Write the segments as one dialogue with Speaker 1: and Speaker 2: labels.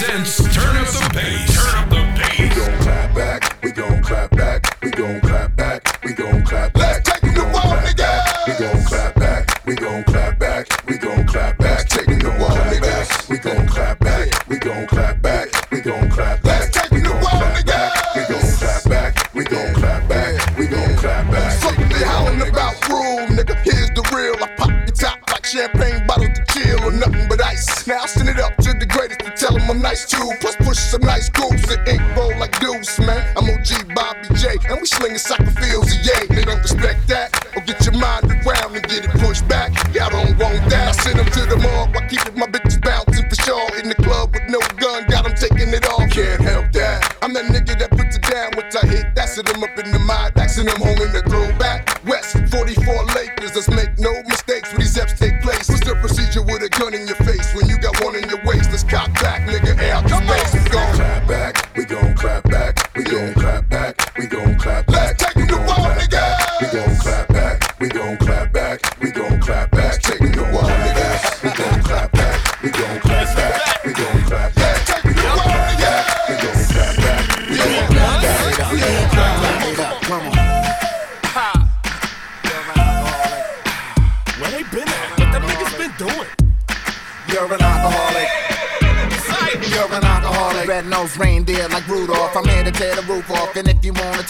Speaker 1: presents Turn Up the
Speaker 2: gun in your face when you got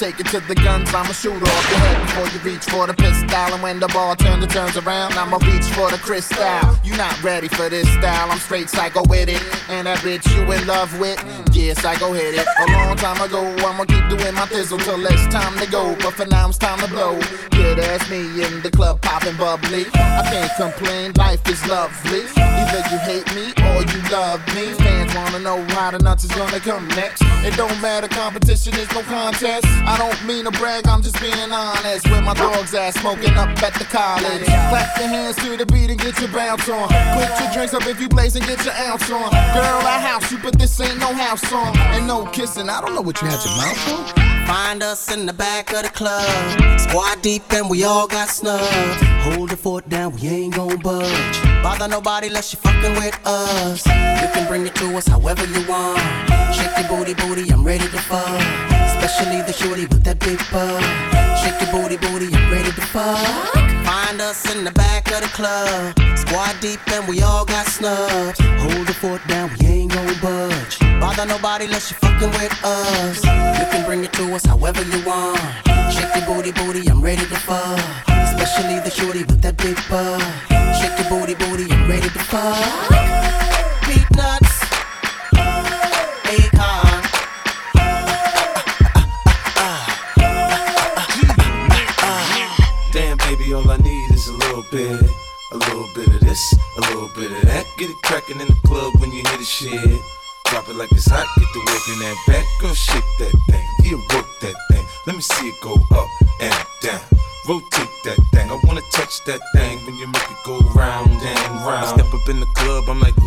Speaker 2: take
Speaker 3: it to the guns, I'ma shoot off your head before you reach for the pistol. And when the ball turns around, I'ma reach for the crystal. You not ready for this style. I'm straight psycho with it. And that bitch you in love with? Yeah, psycho hit it. A long time ago, I'ma keep doing my thizzle till it's time to go. But for now, it's time to blow. Yeah, that's me in the club popping bubbly. I can't complain, life is lovely. Either you hate me or you love me. Fans wanna know how the nuts is gonna come next. It don't matter, competition is no contest. I don't mean to brag, I'm just being honest. With my dogs ass smoking up at the college. Clap your hands to the beat and get your bounce on. Put your drinks up if you blaze and get your ounce on. Girl, I house you, but this ain't no house song. And no kissing, I don't know what you had your mouth on.
Speaker 4: Find us in the back of the club. Squad deep and we all got snubbed. Hold the fort down, we ain't gon' budge. Bother nobody unless you fucking with us. You can bring it to us however you want. Shake your booty, booty, I'm ready to fuck. Especially the shorty with that big butt. Shake your booty, booty, I'm ready to fuck. Find us in the back of the club. Squad deep and we all got snubs. Hold the fort down, we ain't gon' budge. Bother nobody unless you fucking with us. You can bring it to us however you want. Shake your booty, booty, I'm ready to fuck. Especially the shorty with that big butt. Shake your booty, booty, I'm ready to fuck.
Speaker 5: Like it's hot, get the work in that back. Girl, shake that thing, yeah, work that thing. Let me see it go up and down. Rotate that thing, I wanna touch that thing when you make it go round and round. I step up in the club, I'm like,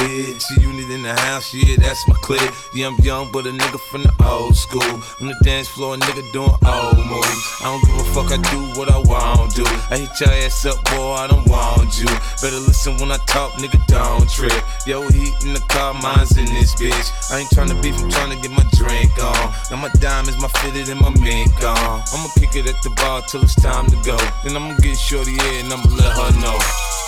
Speaker 5: you with? Unit in the house, yeah, that's my clip. Yeah, I'm young, but a nigga from the old school. On the dance floor, a nigga doing old moves. I don't give a fuck, I do what I want to. I hit your ass up, boy, I don't want you. Better listen when I talk, nigga, don't trip. Yo, heat in the car, mine's in this bitch. I ain't tryna beef, I'm tryna get my drink on. Now my diamonds, my fitted, and my mink on. I'ma kick it at the bar till it's time to go. Then I'ma get shorty here and I'ma let her know.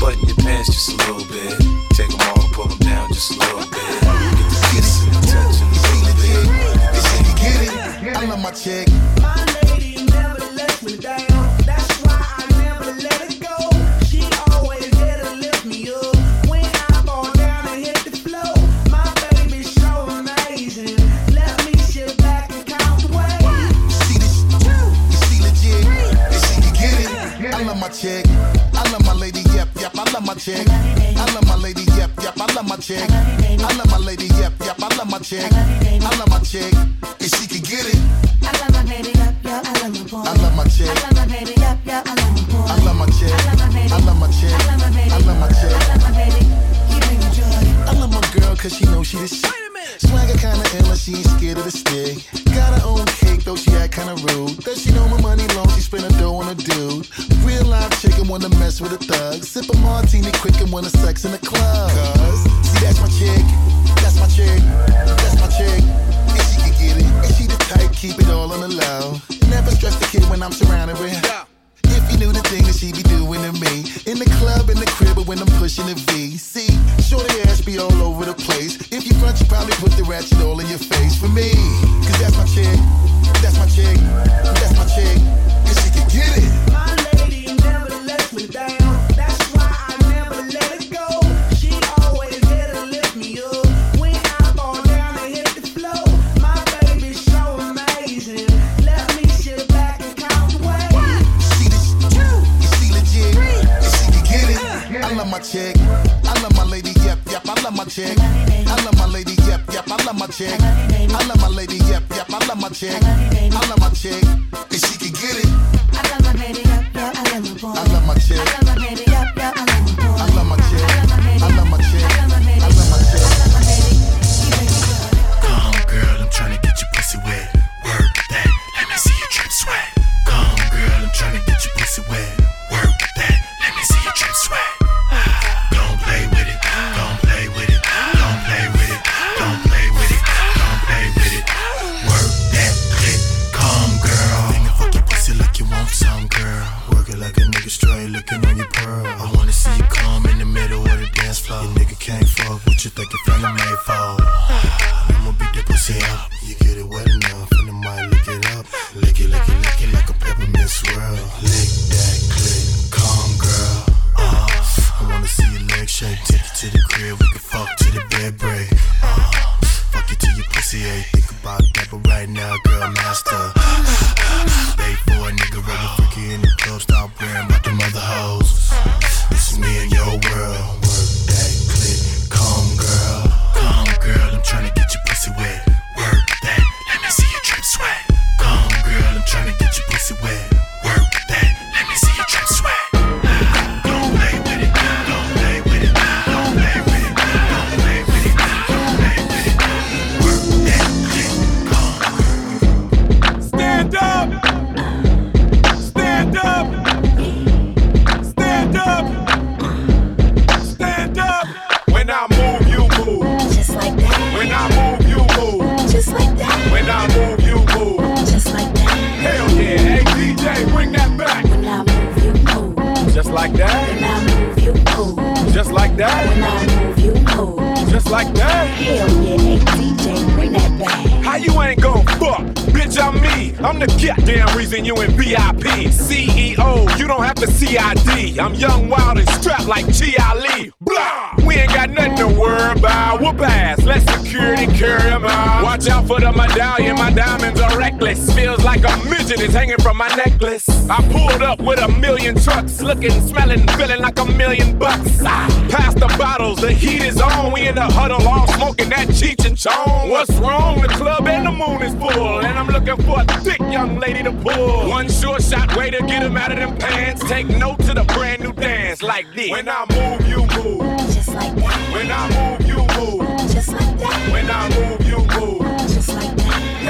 Speaker 5: Unbutton your pants just a little bit. Take them off, pull them down just a little bit. Get the kissing and touching a little bit.
Speaker 6: They say you get it. I love my chick.
Speaker 7: My lady never lets me down. That's why I never let it go. She always there to lift me up when I fall down and hit the floor. My baby's so amazing. Let me sit back and count the way.
Speaker 6: See this? You see legit. They say you get it. I love my chick. I love my lady. Yep, yep. I love my chick. I love my lady. Yep, yep. I love my chick.
Speaker 8: I love my lady, yep, yep. I love my chick. I love my chick. If she can get it. I love my baby, yep, yep. I love my boy. I love my chick. I love my baby, yep, yep. I love my boy. I love my chick. I love my chick. I love my baby. I love my chick. I love my baby. He bring me joy. I love my girl cause she knows she the shit. Swagger kinda ill and she ain't scared of the stick. Got her own cake though she act kinda rude. Does she know my money long? She spend a dough on a dude. Real life chicken wanna mess with a thug. Sip a martini quick and wanna sex in the club. Cause see that's my chick. That's my chick. That's my chick. And she can get it. And she the type keep it all on the low. Never stress the kid when I'm surrounded with her. Knew the thing that she be doing to me. In the club, in the crib, or when I'm pushing the V. See, shorty ass be all over the place. If you front, you probably put the ratchet all in your face. For me, cause that's my chick That's my chick. That's
Speaker 9: I'm
Speaker 10: young, wild, and strapped like G. Ali. Blah! We ain't got nothing to worry about. Whoop ass. Let security carry carry 'em out. Watch out for the medallion. My diamonds are reckless. Feels like a midget is hanging my necklace. I pulled up with a million trucks. Looking, smelling, feeling like a million bucks. Ah, Pass the bottles. The heat is on. We in the huddle all smoking that Cheech and Chong. What's wrong? The club and the moon is full. And I'm looking for a thick young lady to pull. One short shot way to get him out of them pants. Take note to the brand new dance like this. When I move, you move.
Speaker 11: Just like that,
Speaker 10: When I move, you move.
Speaker 11: just like that,
Speaker 10: When I move, you move.
Speaker 11: just like that.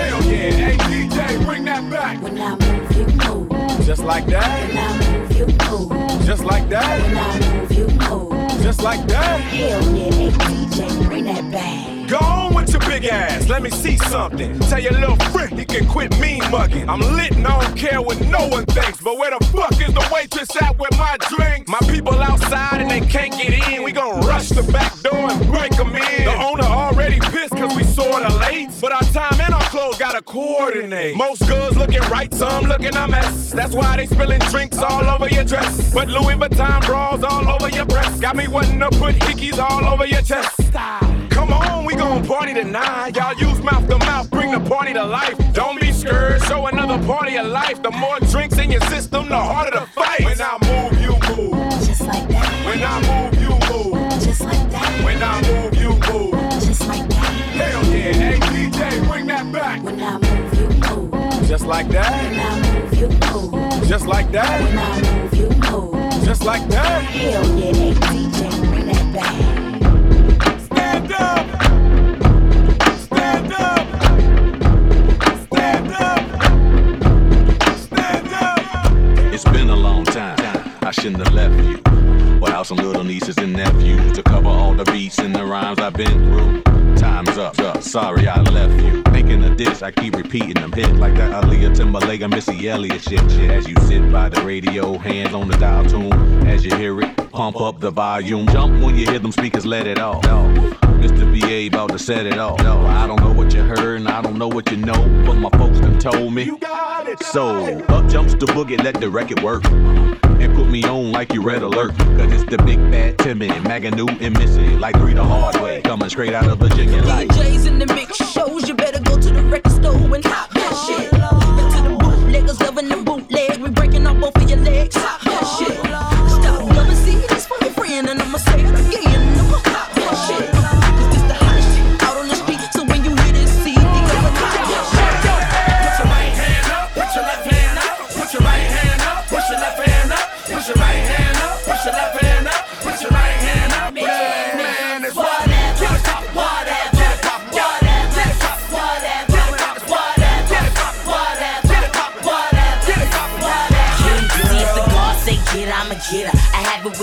Speaker 10: Hell yeah. Hey, DJ, bring that back.
Speaker 11: When I move, you move.
Speaker 10: Just like that.
Speaker 11: When I move, you move.
Speaker 10: Just like that.
Speaker 11: When I move, you move.
Speaker 10: Just like that.
Speaker 11: Hell yeah, hey DJ, bring that back.
Speaker 10: Go on with your big ass, let me see something. Tell your little friend he can quit mean mugging. I'm lit and I don't care what no one thinks. But where the fuck is the waitress at with my drinks? My people outside and they can't get in. We gon' rush the back door and break them in. The owner already pissed cause we sorta late. But our time and our clothes gotta coordinate. Most girls looking right, some looking a mess. That's why they spilling drinks all over your dress. But Louis Vuitton bras all over your breast. Got me wanting to put hickeys all over your chest. Come don't party tonight. Y'all use mouth to mouth, bring the party to life. Don't be scared, show another party of life. The more drinks in your system, the harder the fight. When I move, you move.
Speaker 11: Just like that.
Speaker 10: When I move, you move.
Speaker 11: Just like that.
Speaker 10: When I move, you move. Just like that. Hell yeah, hey DJ, bring that back.
Speaker 11: When I move, you move.
Speaker 10: Just like that.
Speaker 11: When I move, you move.
Speaker 10: Just like that.
Speaker 11: When I move, you move.
Speaker 10: Just like that.
Speaker 11: Hell yeah, hey DJ, bring that back.
Speaker 12: I shouldn't have left you. Without some little nieces and nephews to cover all the beats and the rhymes I've been through. Time's up. up. Sorry I left you. Making a diss, I keep repeating them. Hit like that Aaliyah Timberlake Missy Elliott shit. shit. As you sit by the radio, hands on the dial tune. As you hear it, pump up the volume. Jump when you hear them speakers, let it off. No. Mr. VA about to set it off. No, I don't know what you heard and I don't know what you know, but my folks done told me.
Speaker 10: You got it.
Speaker 12: So up jumps the boogie, let the record work. And put me on like you red alert. Cause it's the big bad Timmy, Magoo and Missy. Like three the hard way. Coming straight out of Virginia like.
Speaker 13: DJs in the mix shows, you better go to the record store and cop that shit. Back to the bootleggers loving the bootleg, we breaking off both of your legs. Cop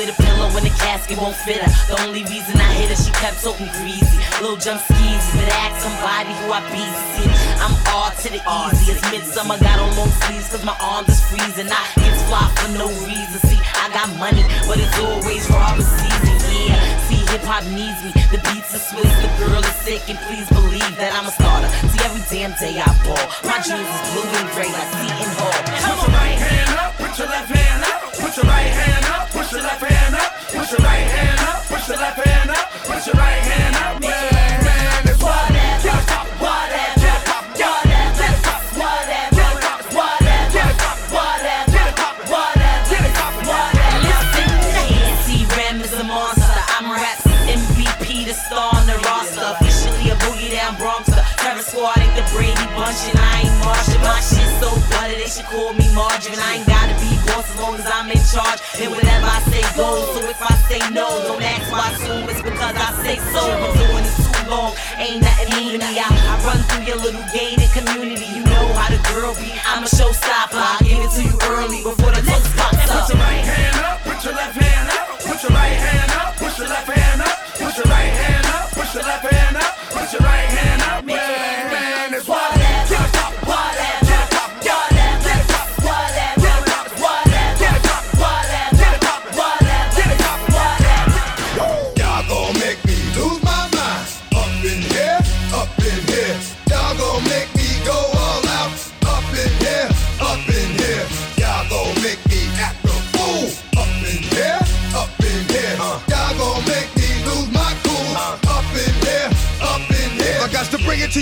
Speaker 13: with a pillow when the casket won't fit her. The only reason I hit her, she kept talking greasy. Little jump skis, but ask somebody who I be. See, I'm all to the easy. It's midsummer, got on long sleeves, cause my arms is freezing. I get fly for no reason. See, I got money, but it's always robber season. Yeah, see, hip hop needs me. The beats are Swiss, the girl is sick, and please believe that I'm a starter. See, every damn day I ball. My jewels is blue and gray like Seton Hall.
Speaker 14: Put your right hand up, put your left hand up, put your right hand up, push your left hand up, put your right hand up, push your left hand up, put your right hand up. Man,
Speaker 13: squad ain't the Brady bunch, and I ain't Marsha. My shit so butter, they should call me Margarine. I ain't gotta long as I'm in charge. And whatever I say goes. So if I say no, don't ask why assume it's because I say so. I'm doing this too long, ain't nothing new to me. I, I run through your little gated community. You know how the girl be. I'm a showstopper. I give it to you early before the toast pops up.
Speaker 14: Put your right hand up, put your left hand up, put your right hand up, push your left hand up, put your right hand up, push your left hand up, put your right hand up.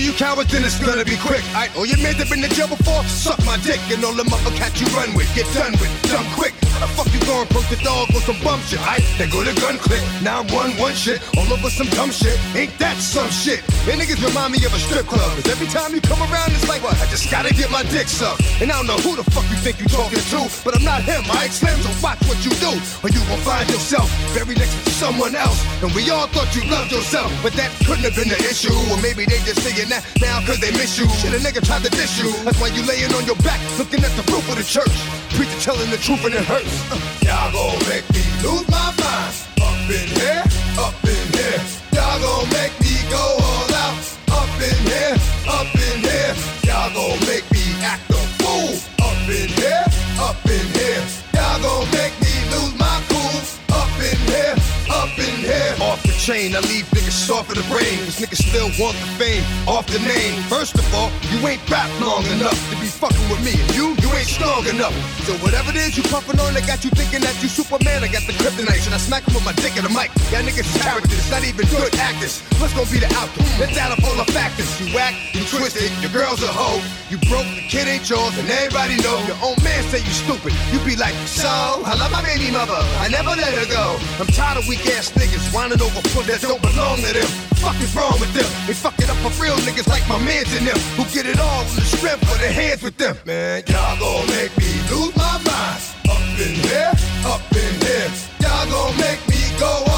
Speaker 15: You cowards, then it's gonna be quick. All your that been to jail before, suck my dick. And all the motherfuckers you run with, get done with, done quick. The fuck you going broke the dog on some bum shit? Alright, then go to gun click. Now one one shit, all over some dumb shit. Ain't that some shit? And niggas remind me of a strip club. Cause every time you come around, it's like, what? I just gotta get my dick sucked. And I don't know who the fuck you think you talking to, but I'm not him, alright, Slim? So watch what you do, or you gon' find yourself buried next to someone else. And we all thought you loved yourself, but that couldn't have been the issue. Or maybe they just saying that now cause they miss you. Shit, a nigga tried to diss you. That's why you laying on your back, looking at the roof of the church. Preacher telling the truth and it hurts. Uh, Y'all gon' make me lose my mind. Up in here, up in here. Y'all gon' make me go all out. Up in here, up in here. Y'all gon' make me act a fool. Up in here, up in here. Y'all gon' make me lose my cool. Up in here, up in here. Off the chain, I leave niggas soft in the brain. Cause niggas still want the fame off the name. First of all, you ain't rap long enough to be fucking with me. And you ain't strong enough. So whatever it is you puffin' on, they got you thinking that you Superman. I got the kryptonite. Should I smack him with my dick in the mic? Y'all niggas characters, not even good actors. What's gonna be the outcome? Let's add up all the factors. You whack, you twisted, your girl's a hoe. You broke, the kid ain't yours, and everybody know. Your own man say you stupid. You be like, so, I love my baby mother. I never let her go. I'm tired of weak ass niggas whining over foot that don't belong to them. Fuck is wrong with them? They fuck it up for real niggas like my mans and them who get it all in the strength for the hands with them. Man, y'all gon' make me lose my mind. Up in here, up in here. Y'all gon' make me go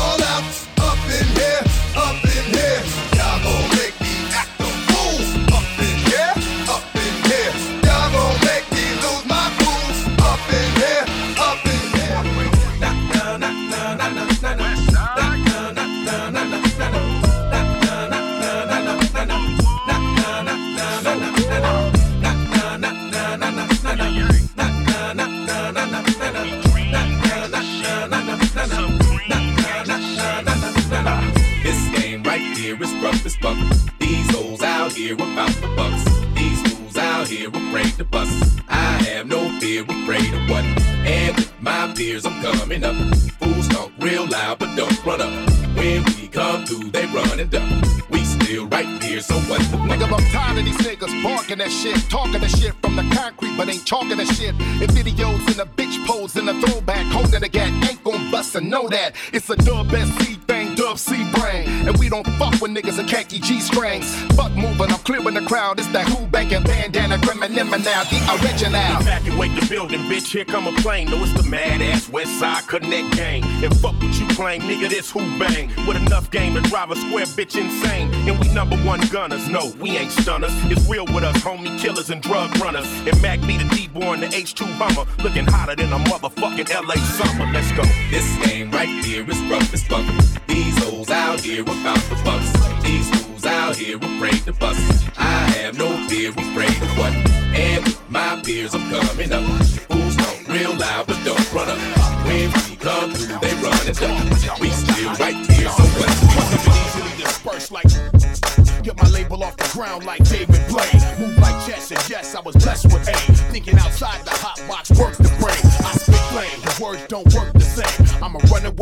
Speaker 16: barking that shit, talking shit from the concrete, but ain't talking that shit. In videos in a bitch pose in a throwback, holding a gat, ain't gon' bust and know that. It's a dub SC thing, dub C brain. And we don't fuck with niggas in khaki G strings. Fuck moving, I'm clearing the crowd. It's that who banking bandana, criminal now, the original.
Speaker 2: Evacuate the building, bitch. Here come a plane. No, it's the mad ass West Side Connect gang. And fuck what you claim, nigga. This who bang with enough game to drive a square bitch insane. And we number one gunners. No, we ain't stunners. It's real with us, homie killers and drug runners. And Mac be the D-boy in the H2 Hummer, looking hotter than a motherfucking LA summer. Let's go.
Speaker 10: This game right here is rough as fuck. These hoes out here about the bucks. These fools out here afraid to bust. I have no fear, afraid of what? And my peers, I'm coming up. Fools talk real loud, but don't run up. When we come through, they run and. We still right here, so what?
Speaker 2: easily dispersed like Get my label off the ground like David Blaine. Move like chess, and yes, I was blessed with aim. Thinking outside the hot box, work the brain. I spit flame, the words don't work the same.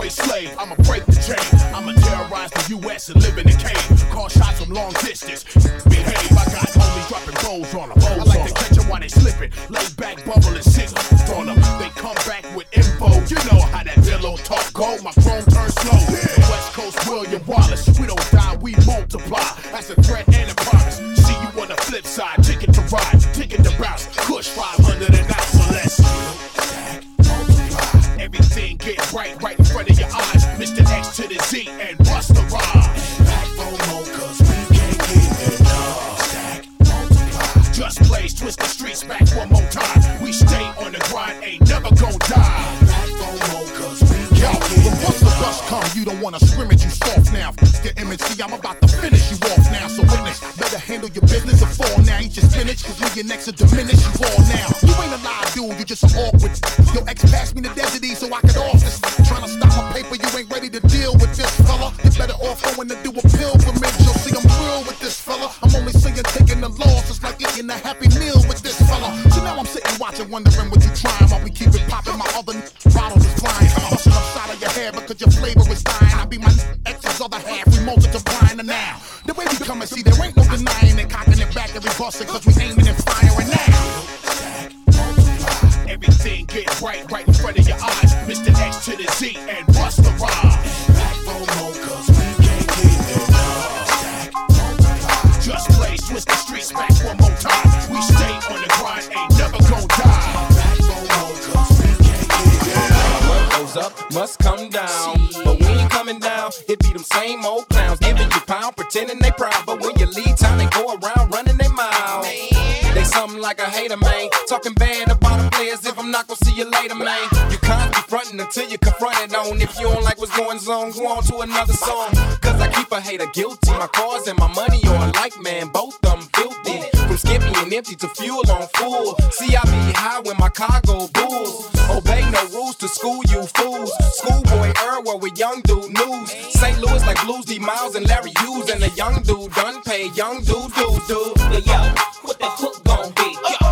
Speaker 2: I'm a runaway slave, I'ma break the chain. I'ma terrorize the US and live in a cave. Call shots from long distance. Behave, I got homies dropping bows on them. I like to catch them while they slipping. Lay back, bubble, and sit on them. They come back with info. You know how that pillow talk go. My chrome turns slow. The West Coast William Wallace. We don't die, we multiply. That's a threat and a promise. See you on the flip side. Ticket to ride, ticket to bounce. Push 500 your
Speaker 16: image, see, I'm about to finish you off now. So witness, better handle your business or fall now. Eat your spinach, cause when your next are diminished, you all now. You ain't a live dude, you just an awkward. Now. The way we come and see, there ain't no denying it, cocking it back we busting cause we aiming and firing now.
Speaker 2: Everything get right, right in front of your eyes. Mr. X to the Z and bust the ride. Back for more, we can't enough. Stack, multiply. Just blaze, twist the streets back one more time. We stay on the grind, ain't never gon' die. Back for more, we can't get enough.
Speaker 17: What goes up must come down. But when you coming down, it be them same old pound, pretending they proud. But when you leave town, they go around running their mouth. They something like a hater, man. Talking bad about the players if I'm not gonna see you later, man. You can't be fronting until you confront it on. If you don't like what's going on, go on to another song. Cause I keep a hater guilty. My cars and my money are alike, man. Both of them filthy. From skippy and empty to fuel on full. See, I be high when my car go bulls. Obey no rules to school, you fools. Schoolboy Earl with young dude news. Like Blues D Miles and Larry Hughes. And the young dude done paid young dude, dude, dude. But yo, what that hook gon' be? Yo,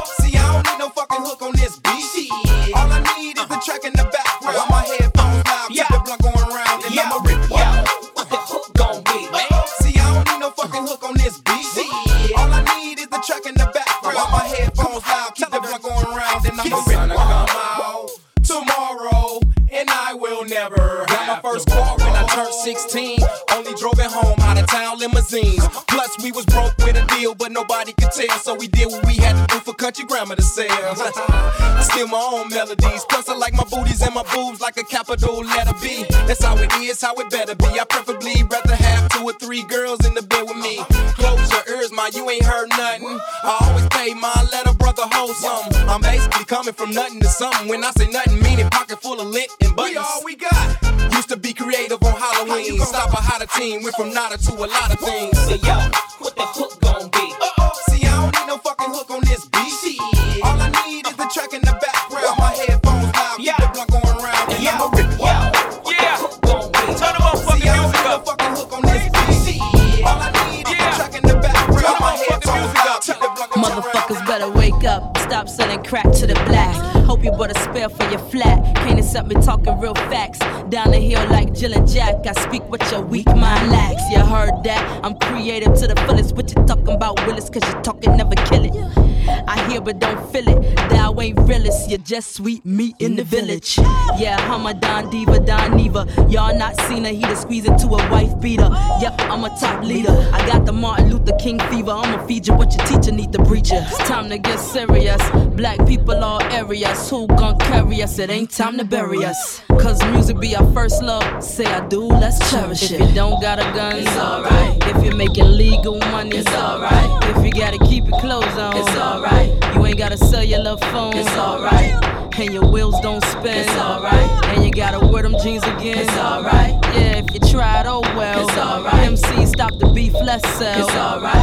Speaker 17: for country grammar to sell. I steal my own melodies. Plus, I like my booties and my boobs like a capital letter B. That's how it is, how it better be. I preferably rather have two or three girls in the bed with me. Close your ears, my, you ain't heard nothing. I always pay my letter brother hold something. I'm basically coming from nothing to something. When I say nothing, meaning pocket full of lint and buttons. We all we got. Used to be creative on Halloween. Stop a hotter team. Went from nada to a lot of things. So yo, what the hook
Speaker 18: your flat. Accept me talking real facts. Down the hill like Jill and Jack. I speak what your weak mind lacks. You heard that? I'm creative to the fullest. What you talking about, Willis? Cause you talking never kill it. I hear but don't feel it. Thou ain't realist. You're just sweet meat in the village. Yeah, I'm a Don Diva, Don Neva. Y'all not seen her. He to squeeze into a wife beater. Yep, I'm a top leader. I got the Martin Luther King fever. I'ma feed you what your teacher need to preach you. It's time to get serious. Black people all areas. Who gon' carry us? It ain't time to bury us. Cause music be our first love. Say I do, let's cherish it. If you don't got a gun, it's alright. If you're making legal money, it's alright. If you gotta keep your clothes on, it's alright. You ain't gotta sell your love phone, it's alright. And your wheels don't spin, it's alright. And you gotta wear them jeans again, it's alright. Yeah, if you tried, oh well. It's alright. MC, stop the beef, let's sell. It's alright.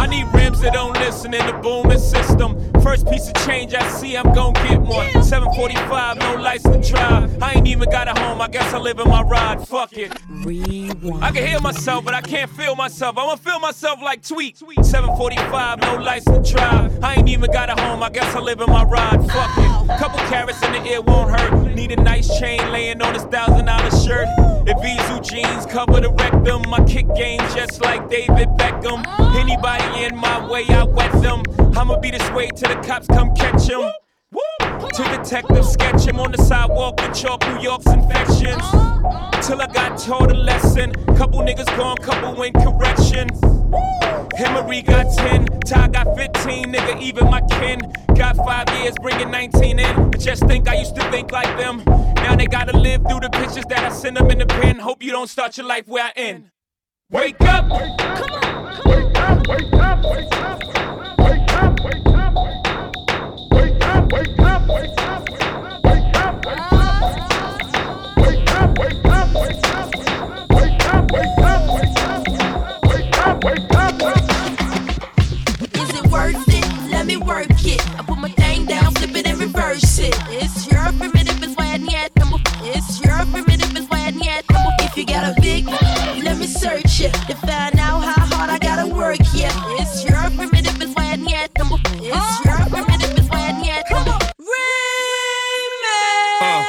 Speaker 19: I need rims that don't listen in the booming system. First piece of change I see, I'm gon' get one. 745, no license to drive. I ain't even got a home, I guess I live in my ride. Fuck it. Rewind. I can hear myself, but I can't feel myself. I'ma feel myself like tweet. 745, no license to drive. I ain't even got a home, I guess I live in my ride. Fuck it. Couple carrots in the ear won't hurt. Need a nice chain laying on this thousand dollar shirt. Evisu jeans cover the rectum, my kick game just like David Beckham. Anybody in my way, I wet them. I'ma be this way till the cops come catch him. To detective sketch him on the sidewalk with chalk New York's infections. Till I got taught a lesson. Couple niggas gone, couple in correction. Hillary got 10, Ty got 15, nigga, even my kin. Got five years, bringing 19 in. I just think I used to think like them. Now they gotta live through the pictures that I send them in the pen. Hope you don't start your life where I end. Wake up! Come on! Wake up, wake up, wake up! Wake up, wake up!
Speaker 20: It's your primitive, it's why I need. It's your primitive, it's why I need. If you got a big, let me search it to find out how hard I gotta work. Yeah, it's your primitive, it's why I need. It's your primitive, it's why I need.
Speaker 17: Uh.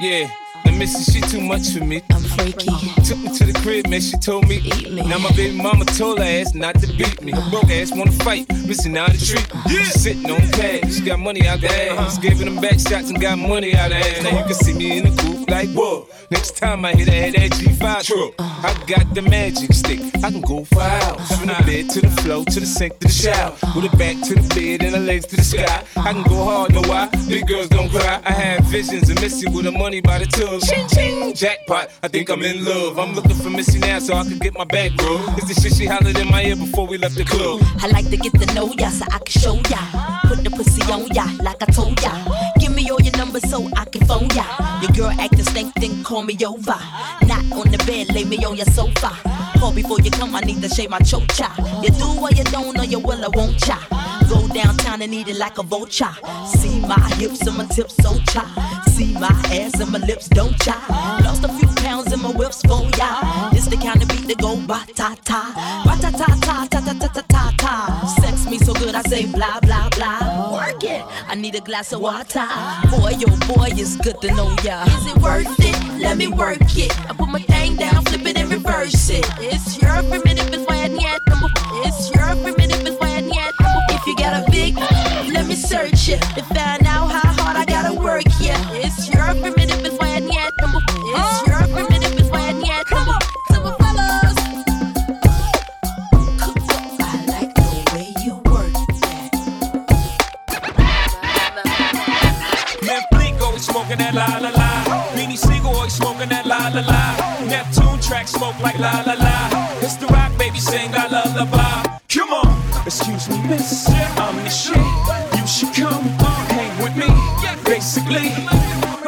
Speaker 17: Yeah. The missy, she too much for me. I'm freaky. Took me to the crib, man, she told me. Eat me. Now my baby mama told her ass not to beat me. Her broke ass wanna fight, missing out the treat. Yeah. Uh-huh. She sitting on cash, she got money out the ass. Uh-huh. Giving them back shots and got money out the ass. Now you can see me in the coupe like, whoa. Next time I hit her head, that G5 truck. I got the magic stick, I can go for hours. From the bed to the floor, to the sink, to the shower. With it back to the bed and the legs to the sky. I can go hard, know why? Big girls don't cry. I had visions of Missy with the money by the Ching, ching. Jackpot, I think I'm in love. I'm looking for Missy now so I can get my back, bro. Is the shit she hollered in my ear before we left the club?
Speaker 20: I like to get to know ya so I can show ya. Put the pussy on ya like I told ya. Give me all your numbers so I can phone ya. Your girl acting stank, then call me over. Not on the bed, lay me on your sofa. Call before you come, I need to shave my chocha. You do what you don't, or you will, I won't cha. Go downtown and eat it like a vulture. See my hips and my tips so cha. See my ass and my lips don't cha. Lost a few pounds in my whips for ya. This the kind of beat that go ba ta ta, ba ta ta ta ta ta ta ta ta ta. Sex me so good I say blah blah blah. Work it. I need a glass of water. Boy, your boy is good to know ya. Is it worth it? Let me work it. I put my thing down, flip it and reverse it. It's your primitive, it's number. It's your primitive, music. Let me search it to find out how hard I gotta work. Yeah, it's your primitive is when yet. It's your primitive is when yet. Come on, come on, fellas.
Speaker 19: I like the way you work that. Netflix always smoking that la la la. Beanie Sigel always smoking that la la la. Neptune track smoke like la la la. It's the rock, baby, sing I love the vibe excuse me, miss. I'm the shit. You should come hang with me. Basically.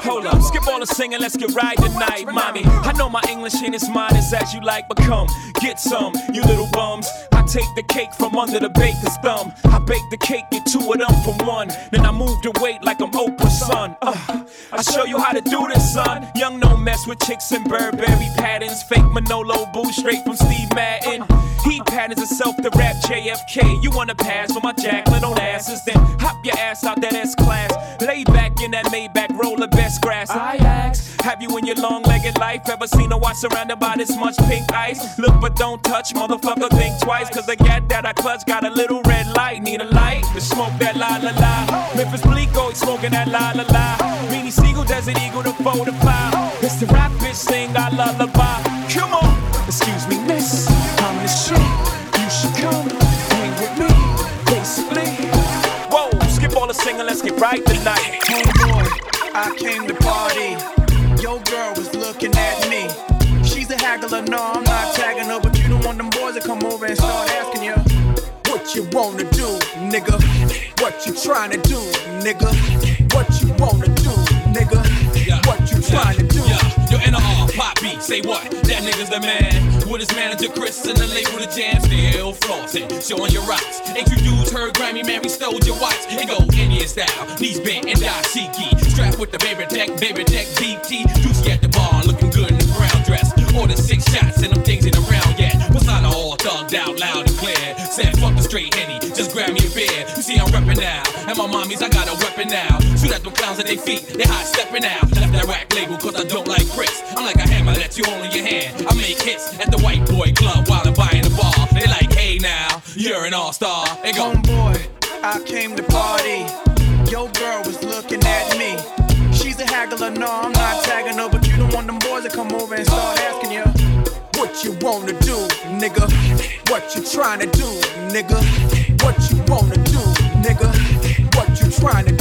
Speaker 19: Hold up, skip all the singing, let's get right tonight, mommy. I know my English ain't as mine as as you like, but come, get some, you little bums. Take the cake from under the baker's thumb. I bake the cake, get two of them for one. Then I move the weight like I'm Oprah's son. Uh, I show you how to do this, son. Young no mess with chicks and Burberry patterns. Fake Manolo boo straight from Steve Madden. He patterns himself to rap JFK. You wanna pass for my Jacqueline on asses? Then hop your ass out that S class. Lay back in that Maybach, roll the best grass. I ask, have you in your long legged life ever seen a watch surrounded by this much pink ice? Look but don't touch, motherfucker, think twice. Cause the gat that I clutch got a little red light. Need a light to smoke that la la la. Memphis Bleek always smoking that la la la. Beanie Sigel, Desert Eagle, the four to five. It's the rap bitch thing, I lullaby. Come on, excuse me, miss. I'm the shit. You should come hang with me. Basically. Whoa, skip all the singing, let's get right tonight.
Speaker 14: Homeboy, I came to party. Your girl was looking at me. She's a haggler, no, I'm not tagging her, but you don't want them boys to come over and start asking you. What you wanna do, nigga? What you trying to do, nigga? What you wanna do, nigga? What you trying to do?
Speaker 21: Yo, NR, Pop B, say what? That nigga's the man. With his manager Chris and the label The Jam, still flossing, showing your rocks. Ain't you dudes heard Grammy, man, we stole your watch. It go Indian style, knees bent and dashiki. Strapped with the baby deck, baby deck, BT. Juicy at the bar, dress. Ordered six shots and them things ain't around yet. Persona all thugged out loud and clear. Said fuck the straight henny, just grab me a beer. You see I'm reppin' now, and my mommies I got a weapon now. Shoot at them clowns at their feet, they hot steppin' out. Left that rack label cause I don't like Chris. I'm like a hammer that you hold in your hand. I make hits at the white boy club while I'm buying the bar. They like, hey now, you're an all star. They go,
Speaker 14: Homeboy, I came to party. Your girl was looking at me. She's a haggler, no, I'm not tagging her, but you don't want them boys to come over you wanna do, nigga? What you trying to do, nigga? What you wanna do, nigga? What you trying to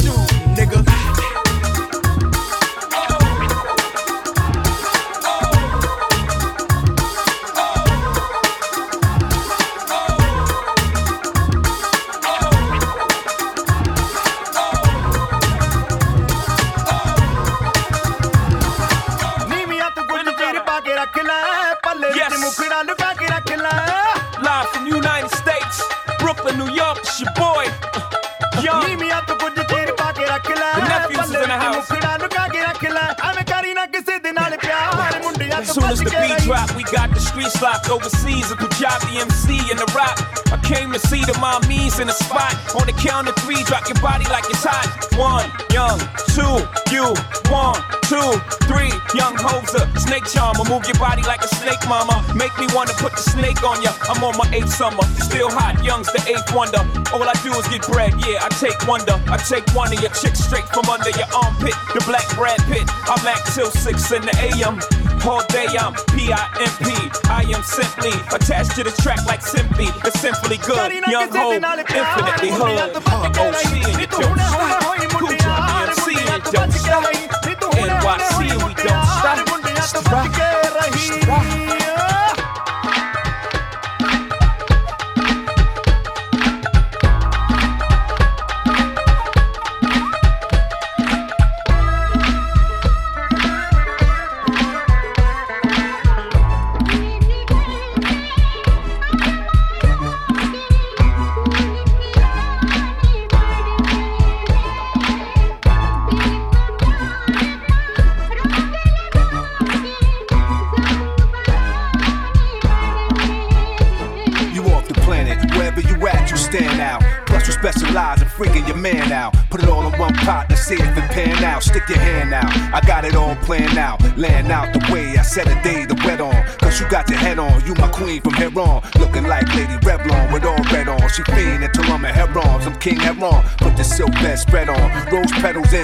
Speaker 19: streets locked overseas. A Punjabi MC in the rock. I came to see the mommies in the spot. On the count of three, drop your body like it's hot. One, young, two, you. One, two, three, young hoser. Snake charmer, move your body like a snake, mama. Make me wanna put the snake on ya. I'm on my eighth summer, still hot. Young's the eighth wonder. All I do is get bread, yeah. I take wonder. I take one of your chicks straight from under your armpit. The black Brad Pitt. I'm at till six in the AM. All day I'm P-I-M-P. I am simply attached to the track like simply. It's simply good. Young ho, infinitely hood. Uh, OC and you don't stop. Joe DMC and don't stop. NYC we don't stop. It's the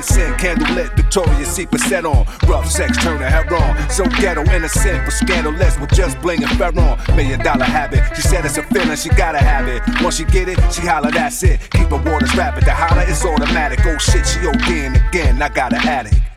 Speaker 22: incense, candle lit. Victoria's Secret set on. Rough sex turn to Heron. So ghetto, innocent, but scandalous with just bling and Ferron. Million dollar habit. She said it's a feeling, she gotta have it. Once she get it, she holler, that's it. Keep her waters rapid. The holler is automatic. Oh shit, she ODing again. I got an addict.